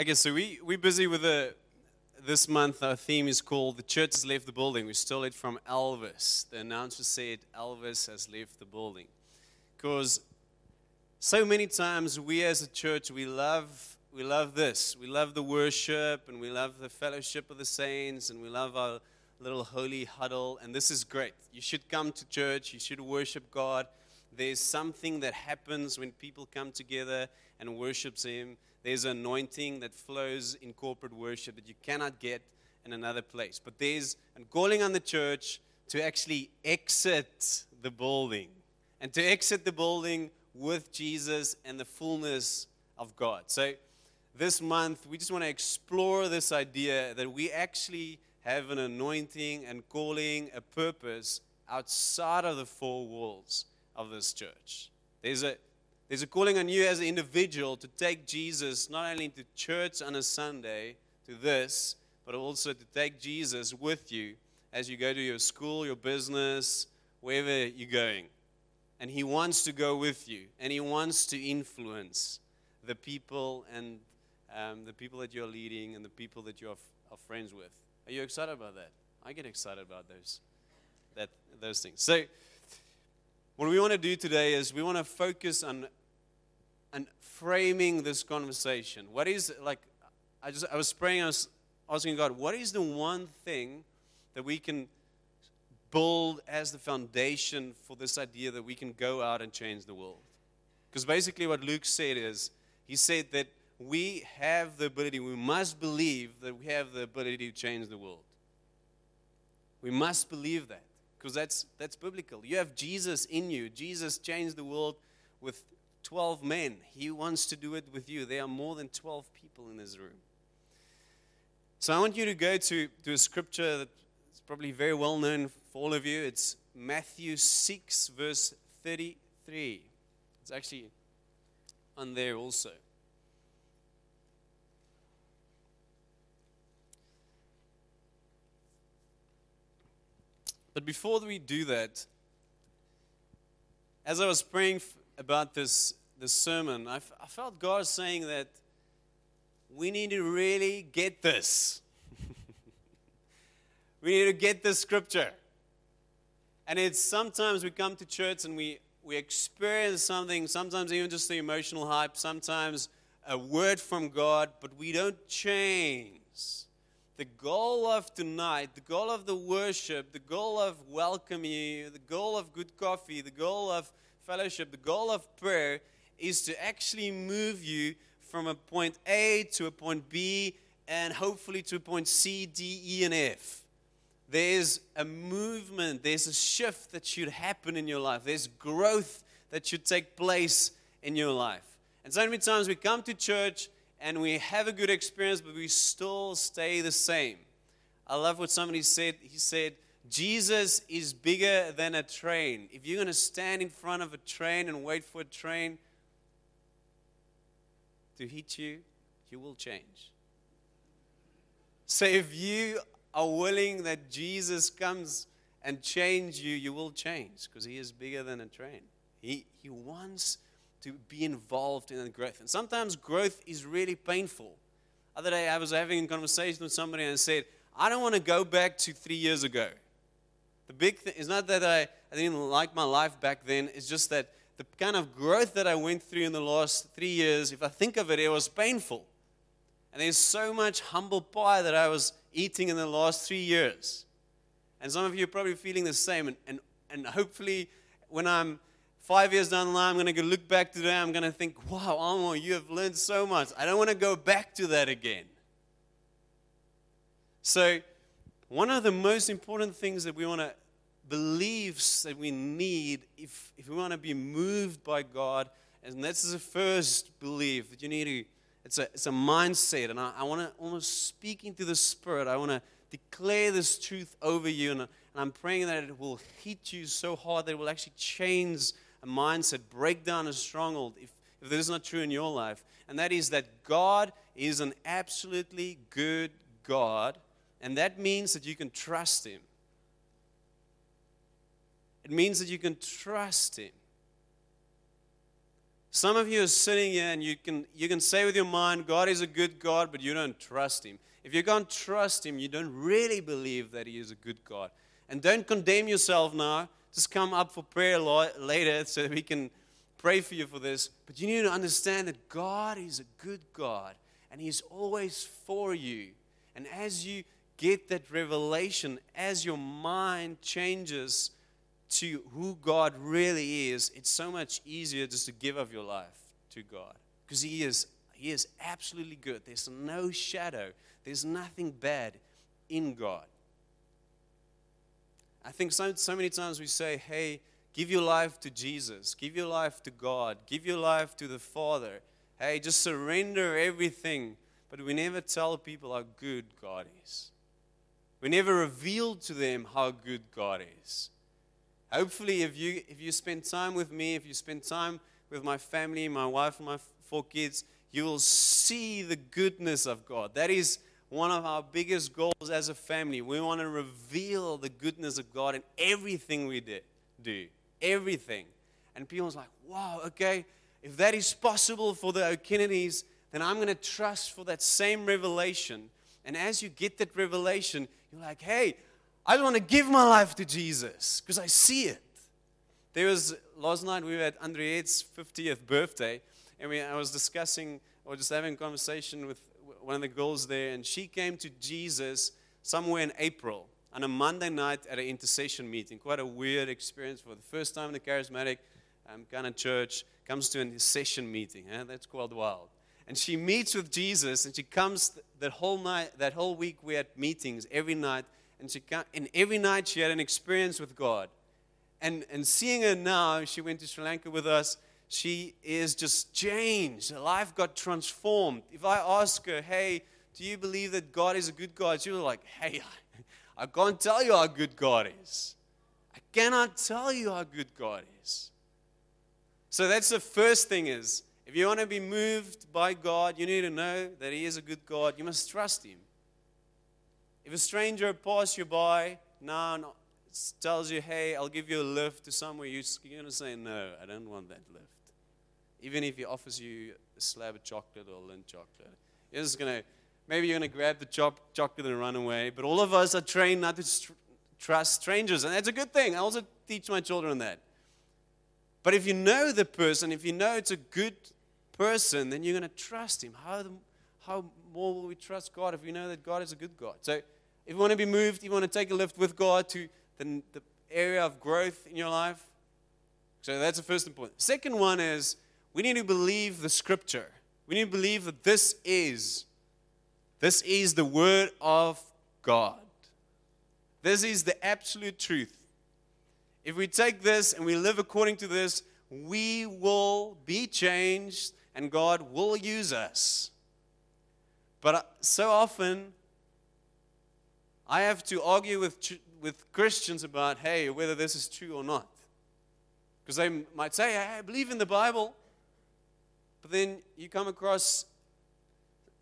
Okay, so we, we're busy with the, this month. Our theme is called The Church Has Left the Building. We stole it from Elvis. The announcer said Elvis has left the building. Because so many times we as a church, we love, we love this. We love the worship and we love the fellowship of the saints and we love our little holy huddle. And this is great. You should come to church. You should worship God. There's something that happens when people come together and worships Him there's an anointing that flows in corporate worship that you cannot get in another place. But there's a calling on the church to actually exit the building and to exit the building with Jesus and the fullness of God. So this month, we just want to explore this idea that we actually have an anointing and calling, a purpose outside of the four walls of this church. There's a there's a calling on you as an individual to take Jesus not only to church on a Sunday, to this, but also to take Jesus with you as you go to your school, your business, wherever you're going. And He wants to go with you, and He wants to influence the people and um, the people that you're leading and the people that you're are friends with. Are you excited about that? I get excited about those, that, those things. So, what we want to do today is we want to focus on and framing this conversation. What is like? I just I was praying. I was asking God, what is the one thing that we can build as the foundation for this idea that we can go out and change the world? Because basically, what Luke said is, he said that we have the ability. We must believe that we have the ability to change the world. We must believe that because that's that's biblical. You have Jesus in you. Jesus changed the world with 12 men. He wants to do it with you. There are more than 12 people in this room. So I want you to go to, to a scripture that's probably very well known for all of you. It's Matthew 6, verse 33. It's actually on there also. But before we do that, as I was praying about this, this sermon, I, f- I felt God saying that we need to really get this. we need to get this scripture. And it's sometimes we come to church and we, we experience something, sometimes even just the emotional hype, sometimes a word from God, but we don't change. The goal of tonight, the goal of the worship, the goal of welcoming you, the goal of good coffee, the goal of fellowship, the goal of prayer is to actually move you from a point A to a point B and hopefully to a point C, D, E, and F. There's a movement, there's a shift that should happen in your life, there's growth that should take place in your life. And so many times we come to church and we have a good experience, but we still stay the same. I love what somebody said. He said, Jesus is bigger than a train. If you're going to stand in front of a train and wait for a train to hit you, you will change. So if you are willing that Jesus comes and change you, you will change because he is bigger than a train. He, he wants to be involved in the growth. And sometimes growth is really painful. Other day I was having a conversation with somebody and I said, I don't want to go back to three years ago. The big thing is not that I, I didn't like my life back then, it's just that the kind of growth that I went through in the last three years, if I think of it, it was painful. And there's so much humble pie that I was eating in the last three years. And some of you are probably feeling the same. And, and, and hopefully, when I'm five years down the line, I'm going to go look back today. I'm going to think, wow, Amo, you have learned so much. I don't want to go back to that again. So, one of the most important things that we want to beliefs that we need if, if we want to be moved by God. And that's the first belief that you need to, it's a, it's a mindset. And I, I want to almost speak into the Spirit. I want to declare this truth over you. And, and I'm praying that it will hit you so hard that it will actually change a mindset, break down a stronghold if, if this is not true in your life. And that is that God is an absolutely good God and that means that you can trust Him. It means that you can trust Him. Some of you are sitting here and you can, you can say with your mind, God is a good God, but you don't trust Him. If you can't trust Him, you don't really believe that He is a good God. And don't condemn yourself now. Just come up for prayer later so we can pray for you for this. But you need to understand that God is a good God and He's always for you. And as you get that revelation, as your mind changes to who God really is, it's so much easier just to give up your life to God. Because He is, He is absolutely good. There's no shadow, there's nothing bad in God. I think so, so many times we say, hey, give your life to Jesus, give your life to God, give your life to the Father. Hey, just surrender everything. But we never tell people how good God is. We never revealed to them how good God is. Hopefully, if you, if you spend time with me, if you spend time with my family, my wife, and my four kids, you will see the goodness of God. That is one of our biggest goals as a family. We want to reveal the goodness of God in everything we do. Everything. And people's like, wow, okay, if that is possible for the O'Kennedys, then I'm going to trust for that same revelation. And as you get that revelation, you're like, hey, I want to give my life to Jesus because I see it. There was last night we were at Andriette's 50th birthday, and we, I was discussing or just having a conversation with one of the girls there, and she came to Jesus somewhere in April on a Monday night at an intercession meeting. Quite a weird experience for the first time in the charismatic um, kind of church. Comes to an intercession meeting. Eh? That's quite wild. And she meets with Jesus, and she comes that whole night, that whole week. We had meetings every night, and she and every night she had an experience with God. And and seeing her now, she went to Sri Lanka with us she is just changed. Her life got transformed. If I ask her, hey, do you believe that God is a good God? She'll be like, hey, I can't tell you how good God is. I cannot tell you how good God is. So that's the first thing is, if you want to be moved by God, you need to know that He is a good God. You must trust Him. If a stranger passes you by now and tells you, hey, I'll give you a lift to somewhere, you're going to say, no, I don't want that lift even if he offers you a slab of chocolate or a Lindt chocolate. You're just going to, maybe you're going to grab the chop, chocolate and run away. But all of us are trained not to tr- trust strangers, and that's a good thing. I also teach my children that. But if you know the person, if you know it's a good person, then you're going to trust him. How, the, how more will we trust God if we know that God is a good God? So if you want to be moved, you want to take a lift with God to the, the area of growth in your life. So that's the first important. Second one is we need to believe the scripture. We need to believe that this is this is the word of God. This is the absolute truth. If we take this and we live according to this, we will be changed and God will use us. But uh, so often, I have to argue with, with Christians about, hey, whether this is true or not. Because they might say, I believe in the Bible. But then you come across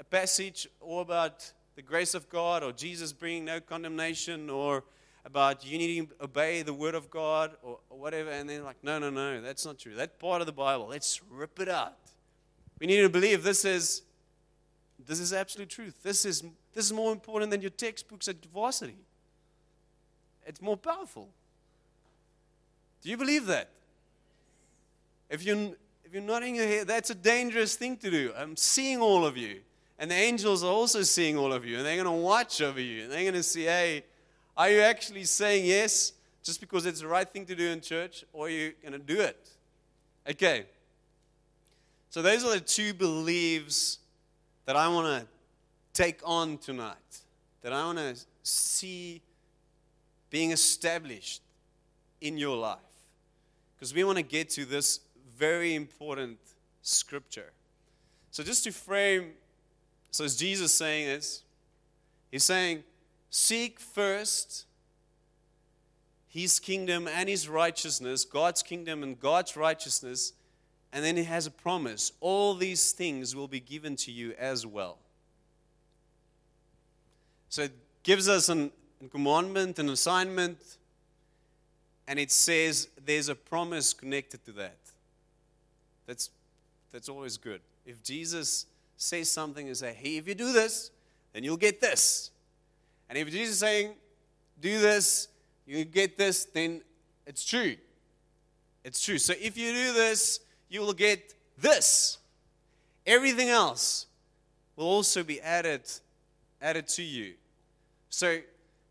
a passage all about the grace of God or Jesus bringing no condemnation or about you needing to obey the word of God or, or whatever. And they're like, no, no, no, that's not true. That part of the Bible, let's rip it out. We need to believe this is this is absolute truth. This is this is more important than your textbooks at varsity. It's more powerful. Do you believe that? If you're, if you're nodding your head, that's a dangerous thing to do. I'm seeing all of you. And the angels are also seeing all of you. And they're going to watch over you. And they're going to see, hey, are you actually saying yes just because it's the right thing to do in church? Or are you going to do it? Okay. So those are the two beliefs that I want to take on tonight. That I want to see being established in your life. Because we want to get to this very important scripture. So, just to frame, so is Jesus saying this? He's saying, Seek first his kingdom and his righteousness, God's kingdom and God's righteousness, and then he has a promise. All these things will be given to you as well. So it gives us an, a commandment, an assignment, and it says there's a promise connected to that. That's that's always good. If Jesus says something and say, hey, if you do this, then you'll get this. And if Jesus is saying, do this, you get this, then it's true. It's true. So if you do this, you will get this. Everything else will also be added added to you. So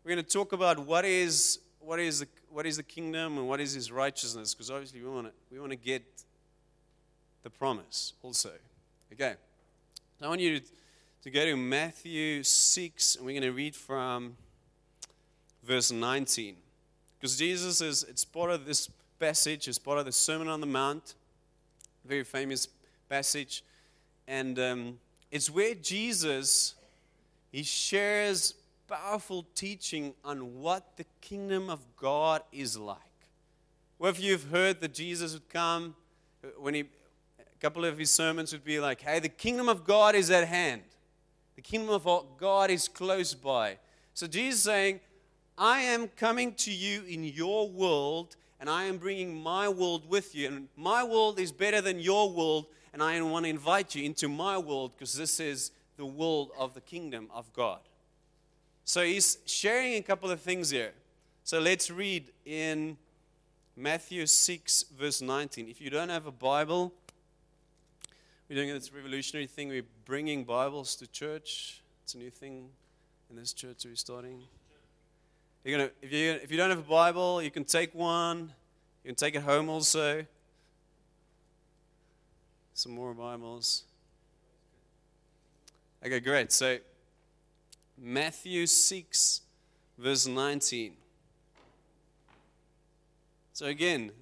we're going to talk about what is what is the what is the kingdom and what is his righteousness because obviously we want to we want to get the promise also. Okay. I want you to, to go to Matthew 6 and we're going to read from verse 19. Because Jesus is it's part of this passage, it's part of the Sermon on the Mount, very famous passage. And um, it's where Jesus he shares powerful teaching on what the kingdom of God is like. Well, if you've heard that Jesus would come, when he, a couple of his sermons would be like, hey, the kingdom of God is at hand. The kingdom of God is close by. So Jesus is saying, I am coming to you in your world, and I am bringing my world with you. And my world is better than your world, and I want to invite you into my world because this is the world of the kingdom of God. So he's sharing a couple of things here. So let's read in Matthew 6, verse 19. If you don't have a Bible, we're doing this revolutionary thing. We're bringing Bibles to church. It's a new thing in this church we're starting. You're gonna, if, you, if you don't have a Bible, you can take one. You can take it home also. Some more Bibles. Okay, great. So Matthew 6, verse 19. So again,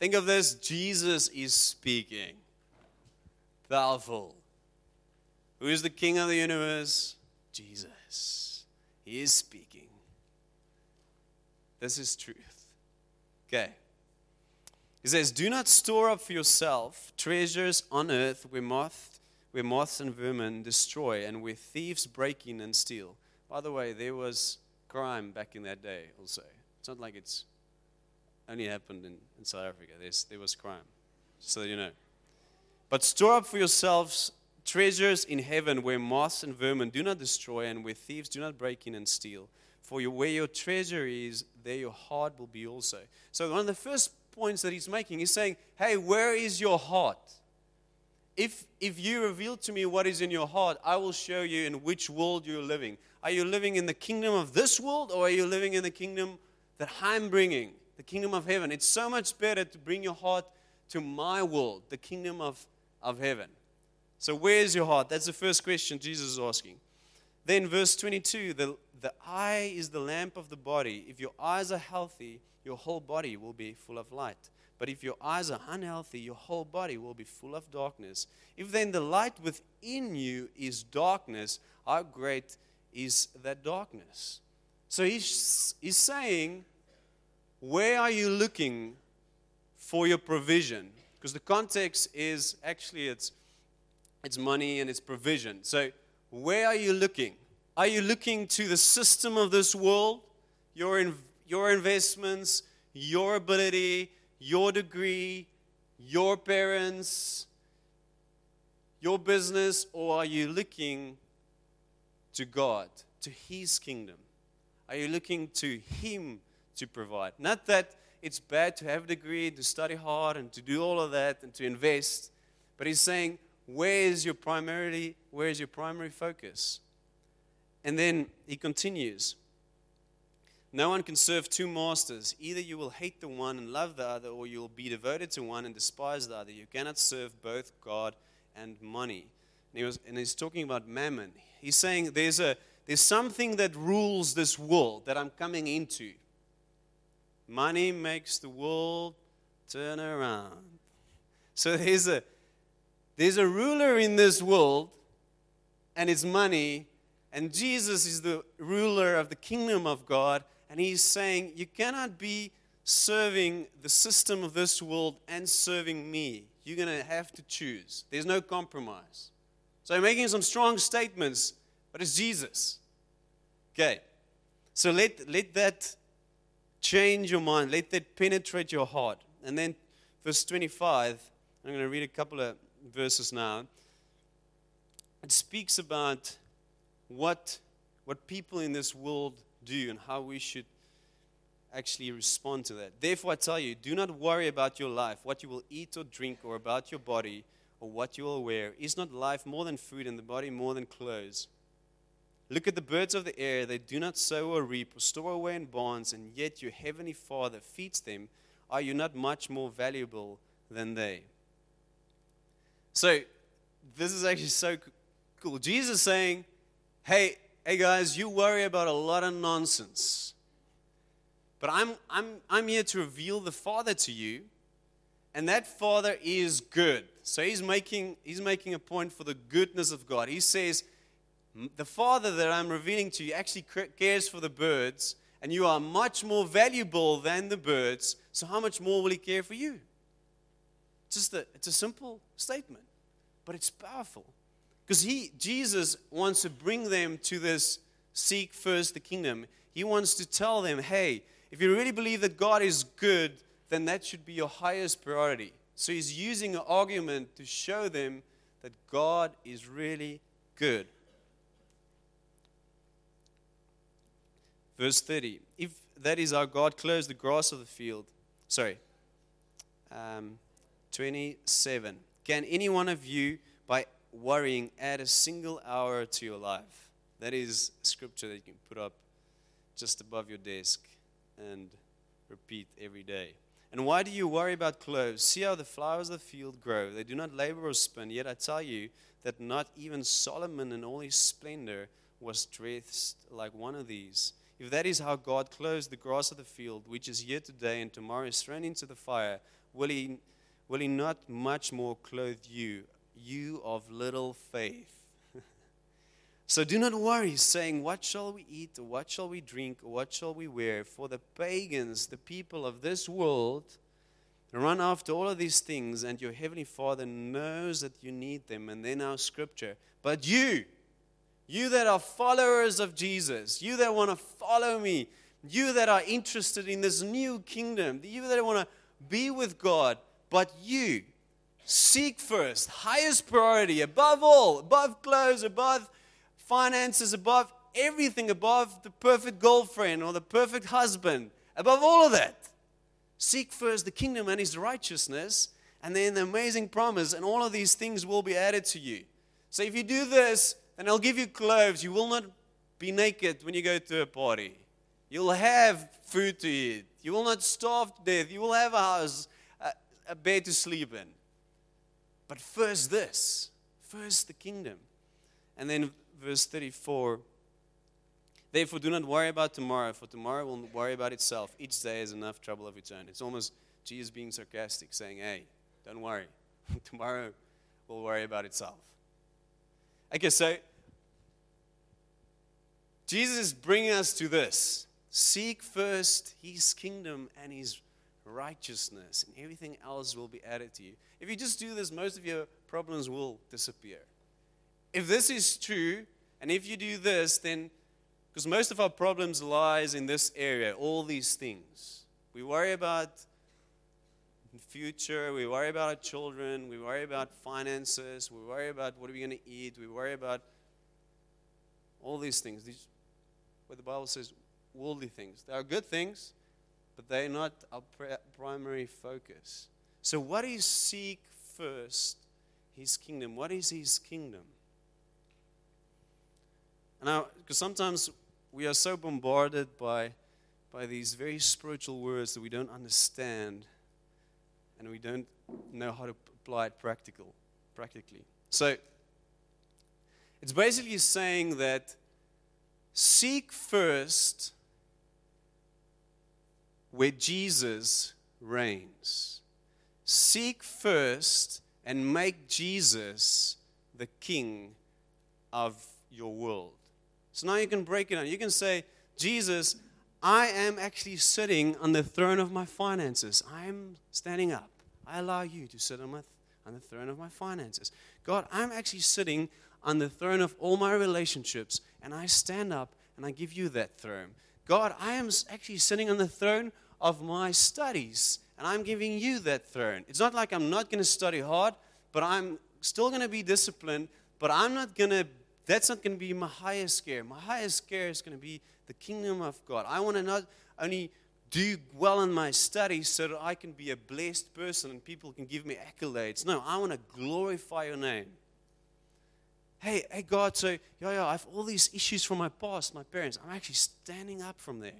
think of this Jesus is speaking. Powerful. Who is the king of the universe? Jesus. He is speaking. This is truth. Okay. He says, Do not store up for yourself treasures on earth where moth where moths and vermin destroy and where thieves break in and steal. By the way, there was crime back in that day also. It's not like it's only happened in, in South Africa. There's, there was crime, so you know. But store up for yourselves treasures in heaven where moths and vermin do not destroy and where thieves do not break in and steal. For you, where your treasure is, there your heart will be also. So, one of the first points that he's making, he's saying, Hey, where is your heart? If, if you reveal to me what is in your heart, I will show you in which world you're living. Are you living in the kingdom of this world or are you living in the kingdom that I'm bringing, the kingdom of heaven? It's so much better to bring your heart to my world, the kingdom of, of heaven. So, where's your heart? That's the first question Jesus is asking. Then, verse 22 the, the eye is the lamp of the body. If your eyes are healthy, your whole body will be full of light. But if your eyes are unhealthy, your whole body will be full of darkness. If then the light within you is darkness, how great is that darkness? So he's, he's saying, Where are you looking for your provision? Because the context is actually it's, it's money and it's provision. So, where are you looking? Are you looking to the system of this world, your, in, your investments, your ability, your degree, your parents, your business, or are you looking to God, to His kingdom? Are you looking to Him to provide? Not that it's bad to have a degree, to study hard, and to do all of that, and to invest, but He's saying, where is your primarily, where is your primary focus? And then He continues. No one can serve two masters. Either you will hate the one and love the other, or you will be devoted to one and despise the other. You cannot serve both God and money. And, he was, and he's talking about mammon. He's saying there's, a, there's something that rules this world that I'm coming into. Money makes the world turn around. So there's a, there's a ruler in this world, and it's money, and Jesus is the ruler of the kingdom of God, and he's saying, You cannot be serving the system of this world and serving me. You're going to have to choose. There's no compromise. So I'm making some strong statements, but it's Jesus. Okay. So let, let that change your mind. Let that penetrate your heart. And then verse 25, I'm going to read a couple of verses now, it speaks about what, what people in this world do and how we should actually respond to that. Therefore, I tell you, do not worry about your life, what you will eat or drink, or about your body, or what you will wear. Is not life more than food, and the body more than clothes? Look at the birds of the air. They do not sow or reap or store away in barns, and yet your heavenly Father feeds them. Are you not much more valuable than they? So, this is actually so cool. Jesus saying, Hey, hey guys, you worry about a lot of nonsense. But I'm, I'm, I'm here to reveal the Father to you, and that Father is good. So he's making, he's making a point for the goodness of God. He says, The Father that I'm revealing to you actually cares for the birds, and you are much more valuable than the birds, so how much more will He care for you? Just a, it's a simple statement, but it's powerful. Because he, Jesus wants to bring them to this seek first the kingdom. He wants to tell them, hey, if you really believe that God is good, then that should be your highest priority. So he's using an argument to show them that God is really good. Verse 30 If that is our God clothes the grass of the field, sorry, um, 27. Can any one of you, by worrying, add a single hour to your life? That is scripture that you can put up just above your desk and repeat every day. And why do you worry about clothes? See how the flowers of the field grow. They do not labor or spin. Yet I tell you that not even Solomon in all his splendor was dressed like one of these. If that is how God clothes the grass of the field, which is here today and tomorrow is thrown into the fire, will he, will he not much more clothe you, you of little faith? So do not worry, saying, What shall we eat, what shall we drink, what shall we wear? For the pagans, the people of this world, run after all of these things, and your heavenly Father knows that you need them. And then our scripture. But you, you that are followers of Jesus, you that want to follow me, you that are interested in this new kingdom, you that want to be with God, but you seek first, highest priority, above all, above clothes, above finances, above everything, above the perfect girlfriend or the perfect husband, above all of that. Seek first the kingdom and his righteousness, and then the amazing promise, and all of these things will be added to you. So if you do this, then I'll give you clothes. You will not be naked when you go to a party. You'll have food to eat. You will not starve to death. You will have a house, a, bed to sleep in. But first, this first the kingdom. And then verse 34 Therefore, do not worry about tomorrow, for tomorrow will worry about itself. Each day has enough trouble of its own. It's almost Jesus being sarcastic, saying, Hey, don't worry. tomorrow will worry about itself. Okay, so Jesus is bringing us to this seek first his kingdom and his righteousness, and everything else will be added to you. If you just do this, most of your problems will disappear if this is true, and if you do this, then because most of our problems lies in this area, all these things. We worry about the future, we worry about our children, we worry about finances, we worry about what are we going to eat, we worry about all these things. These, what the Bible says, worldly things. They are good things, but they're not our primary focus. So, what is seek first? His kingdom. What is His kingdom? Now, because sometimes we are so bombarded by, by these very spiritual words that we don't understand and we don't know how to apply it practical, practically. So, it's basically saying that seek first where Jesus reigns. Seek first and make Jesus the king of your world. So now you can break it down. You can say, Jesus, I am actually sitting on the throne of my finances. I am standing up. I allow you to sit on, my, on the throne of my finances. God, I'm actually sitting on the throne of all my relationships, and I stand up and I give you that throne. God, I am actually sitting on the throne of my studies, and I'm giving you that throne. It's not like I'm not going to study hard, but I'm still going to be disciplined, but I'm not going to, that's not going to be my highest care. My highest care is going to be the kingdom of God. I want to not only do well in my studies so that I can be a blessed person and people can give me accolades. No, I want to glorify your name. Hey, hey, God, so, yeah, yeah, I have all these issues from my past, my parents. I'm actually standing up from there.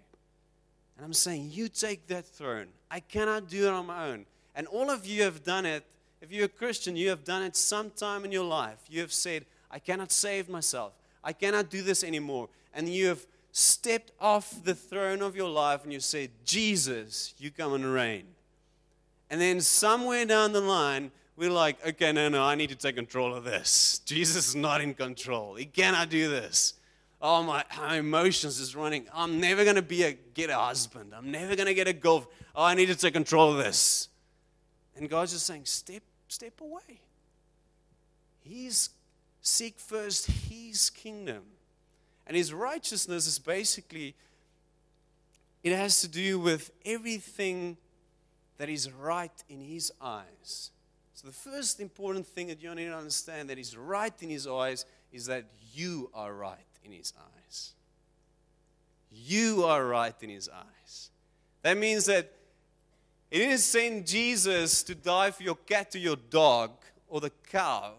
And I'm saying, You take that throne. I cannot do it on my own. And all of you have done it. If you're a Christian, you have done it sometime in your life. You have said, I cannot save myself. I cannot do this anymore. And you have stepped off the throne of your life and you said, Jesus, you come and reign. And then somewhere down the line, we're like, okay, no, no, I need to take control of this. Jesus is not in control. He cannot do this. Oh, my, my emotions is running. I'm never going to be a get a husband. I'm never going to get a golf. Oh, I need to control this. And God's just saying, step, step away. He's seek first his kingdom. And his righteousness is basically it has to do with everything that is right in his eyes. So the first important thing that you need to understand that is right in his eyes is that you are right in his eyes. You are right in his eyes. That means that it didn't send Jesus to die for your cat or your dog or the cow.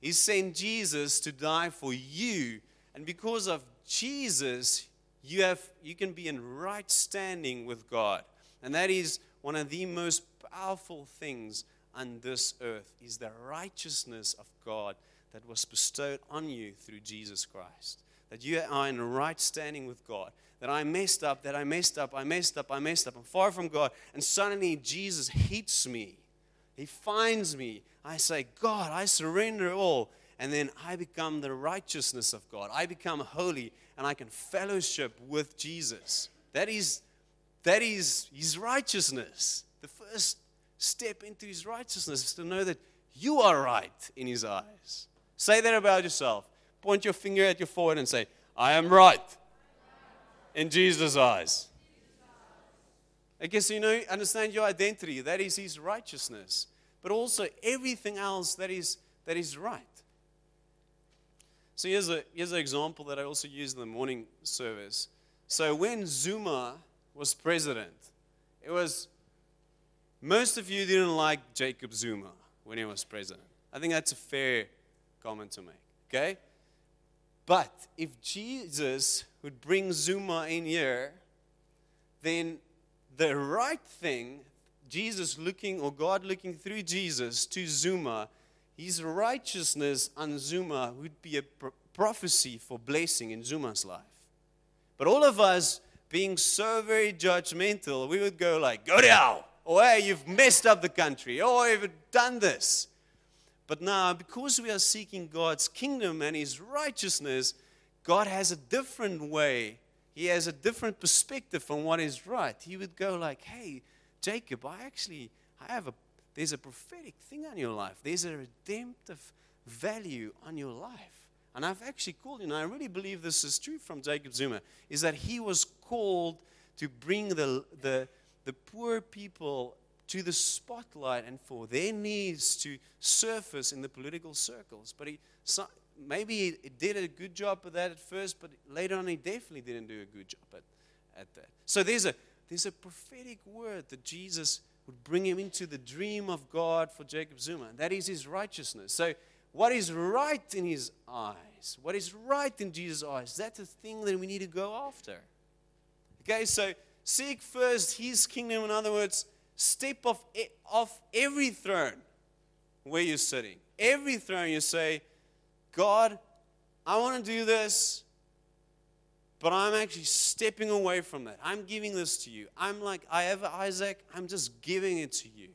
He sent Jesus to die for you. And because of Jesus, you, have, you can be in right standing with God. And that is one of the most powerful things on this earth is the righteousness of God that was bestowed on you through Jesus Christ. That you are in right standing with God. That I messed up, that I messed up, I messed up, I messed up. I'm far from God. And suddenly Jesus hits me. He finds me. I say, God, I surrender all. And then I become the righteousness of God. I become holy and I can fellowship with Jesus. That is, that is his righteousness. The first step into his righteousness is to know that you are right in his eyes. Say that about yourself. Point your finger at your forehead and say, I am right in Jesus' eyes. I guess you know, understand your identity. That is his righteousness. But also everything else that is that is right. So here's a here's an example that I also used in the morning service. So when Zuma was president, it was most of you didn't like Jacob Zuma when he was president. I think that's a fair comment to make. Okay? But if Jesus would bring Zuma in here, then the right thing, Jesus looking or God looking through Jesus to Zuma, his righteousness on Zuma would be a prophecy for blessing in Zuma's life. But all of us being so very judgmental, we would go like, go down, or oh, hey, you've messed up the country, or you've done this. But now, because we are seeking God's kingdom and His righteousness, God has a different way. He has a different perspective from what is right. He would go like, "Hey, Jacob, I actually I have a there's a prophetic thing on your life. There's a redemptive value on your life." And I've actually called you, and I really believe this is true from Jacob Zuma, is that he was called to bring the, the, the poor people to the spotlight and for their needs to surface in the political circles. But he, so, maybe he did a good job of that at first, but later on he definitely didn't do a good job at, at that. So there's a, there's a prophetic word that Jesus would bring him into the dream of God for Jacob Zuma. That is his righteousness. So what is right in his eyes, what is right in Jesus' eyes, that's the thing that we need to go after. Okay, so seek first his kingdom. In other words, step off, off every throne where you're sitting. Every throne you say, God, I want to do this, but I'm actually stepping away from that. I'm giving this to you. I'm like, I have Isaac, I'm just giving it to you.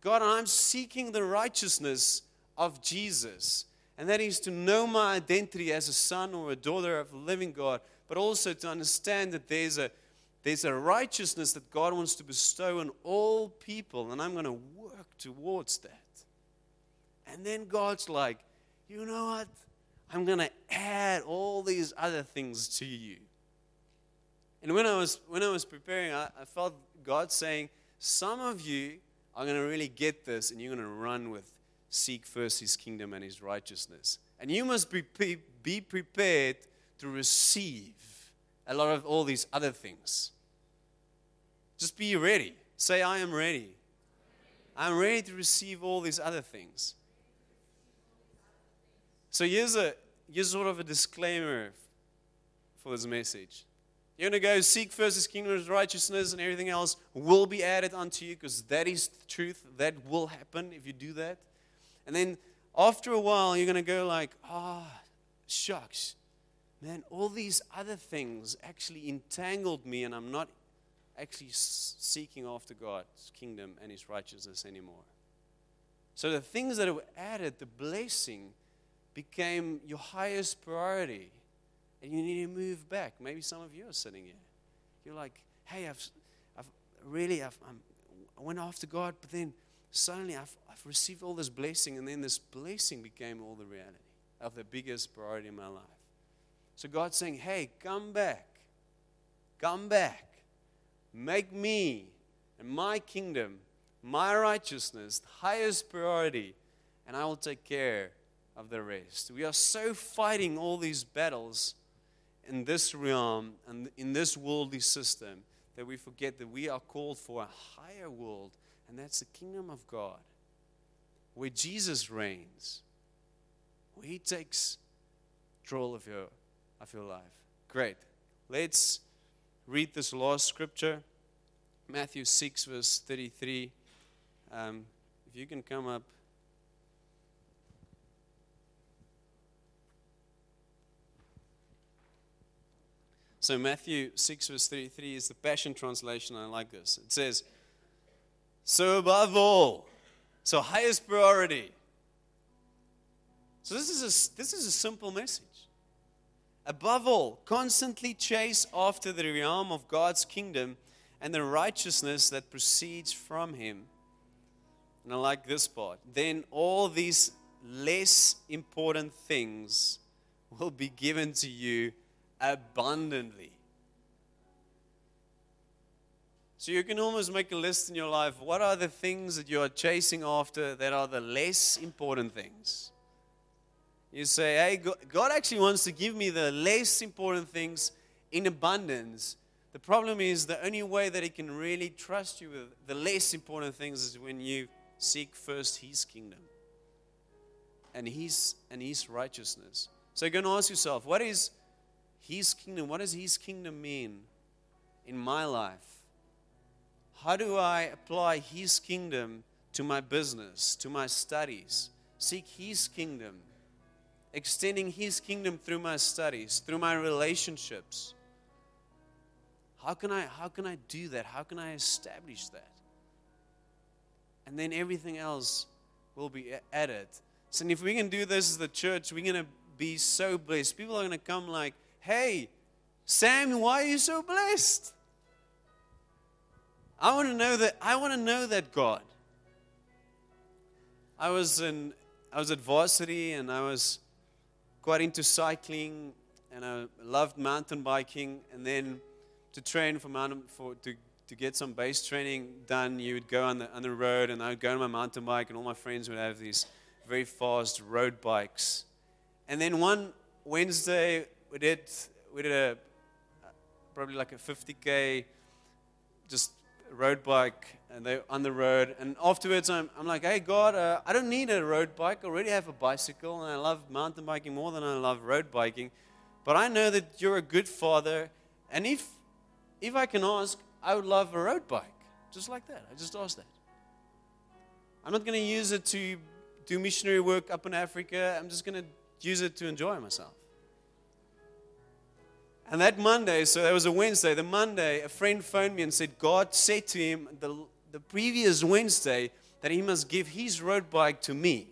God, I'm seeking the righteousness of Jesus. And that is to know my identity as a son or a daughter of the living God, but also to understand that there's a there's a righteousness that God wants to bestow on all people, and I'm going to work towards that. And then God's like, you know what? I'm going to add all these other things to you. And when I was, when I was preparing, I, I felt God saying, some of you are going to really get this, and you're going to run with seek first his kingdom and his righteousness. And you must be, be prepared to receive a lot of all these other things. Just be ready. Say, I am ready. I'm ready to receive all these other things. So here's a here's sort of a disclaimer for this message. You're going to go seek first his kingdom and righteousness, and everything else will be added unto you because that is the truth. That will happen if you do that. And then after a while, you're going to go like, ah, oh, shucks, man, all these other things actually entangled me, and I'm not actually seeking after God's kingdom and his righteousness anymore. So the things that were added, the blessing, became your highest priority. And you need to move back. Maybe some of you are sitting here. You're like, hey, I've, I've really, I've, I'm, I went after God, but then suddenly I've, I've received all this blessing, and then this blessing became all the reality of the biggest priority in my life. So God's saying, hey, come back. Come back. Make me and my kingdom, my righteousness, highest priority, and I will take care of the rest. We are so fighting all these battles in this realm and in this worldly system that we forget that we are called for a higher world, and that's the kingdom of God, where Jesus reigns, where He takes control of your, of your life. Great. Let's read this last scripture Matthew 6, verse 33. Um, if you can come up. So, Matthew 6, verse 33 is the Passion Translation. I like this. It says, So above all, so highest priority. So, this is a, this is a simple message. Above all, constantly chase after the realm of God's kingdom and the righteousness that proceeds from Him. And I like this part. Then all these less important things will be given to you abundantly. So you can almost make a list in your life. What are the things that you are chasing after that are the less important things? You say, hey, God actually wants to give me the less important things in abundance. The problem is the only way that He can really trust you with the less important things is when you seek first His kingdom and His and His righteousness. So you're going to ask yourself, what is his kingdom. What does His kingdom mean in my life? How do I apply His kingdom to my business, to my studies? Seek His kingdom, extending His kingdom through my studies, through my relationships. How can I, how can I do that? How can I establish that? And then everything else will be added. So, if we can do this as the church, we're going to be so blessed. People are going to come like, Hey, Sam, why are you so blessed? I want to know that I want to know that God. I was in I was at varsity and I was quite into cycling and I loved mountain biking and then to train for mountain for to to get some base training done, you would go on the on the road and I would go on my mountain bike and all my friends would have these very fast road bikes. And then one Wednesday we did we did a probably like a 50k just road bike and they're on the road and afterwards I'm, I'm like hey god uh, i don't need a road bike. I already have a bicycle and i love mountain biking more than i love road biking. But i know that you're a good father and if if i can ask i would love a road bike. Just like that. I just asked that. I'm not going to use it to do missionary work up in africa. I'm just going to use it to enjoy myself and that Monday, so that was a Wednesday, the Monday, a friend phoned me and said God said to him the, the previous Wednesday that he must give his road bike to me.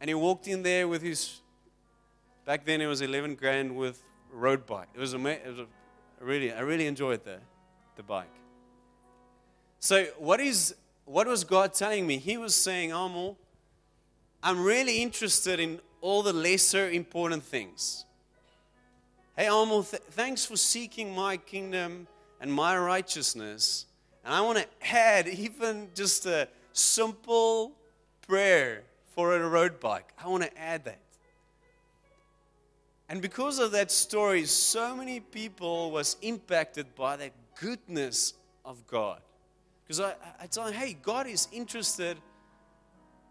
And he walked in there with his, back then it was 11 grand with road bike. It was, a, it was a, really, I really enjoyed the, the bike. So what is, what was God telling me? He was saying, Amo, I'm really interested in all the lesser important things. Hey, Almo, th- thanks for seeking my kingdom and my righteousness. And I want to add even just a simple prayer for a road bike. I want to add that. And because of that story, so many people was impacted by the goodness of God. Because I, I tell them, hey, God is interested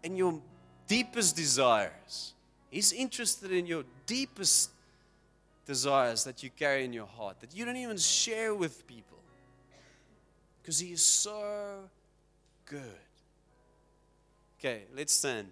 in your deepest desires. He's interested in your deepest desires that you carry in your heart, that you don't even share with people. Because He is so good. Okay, let's stand.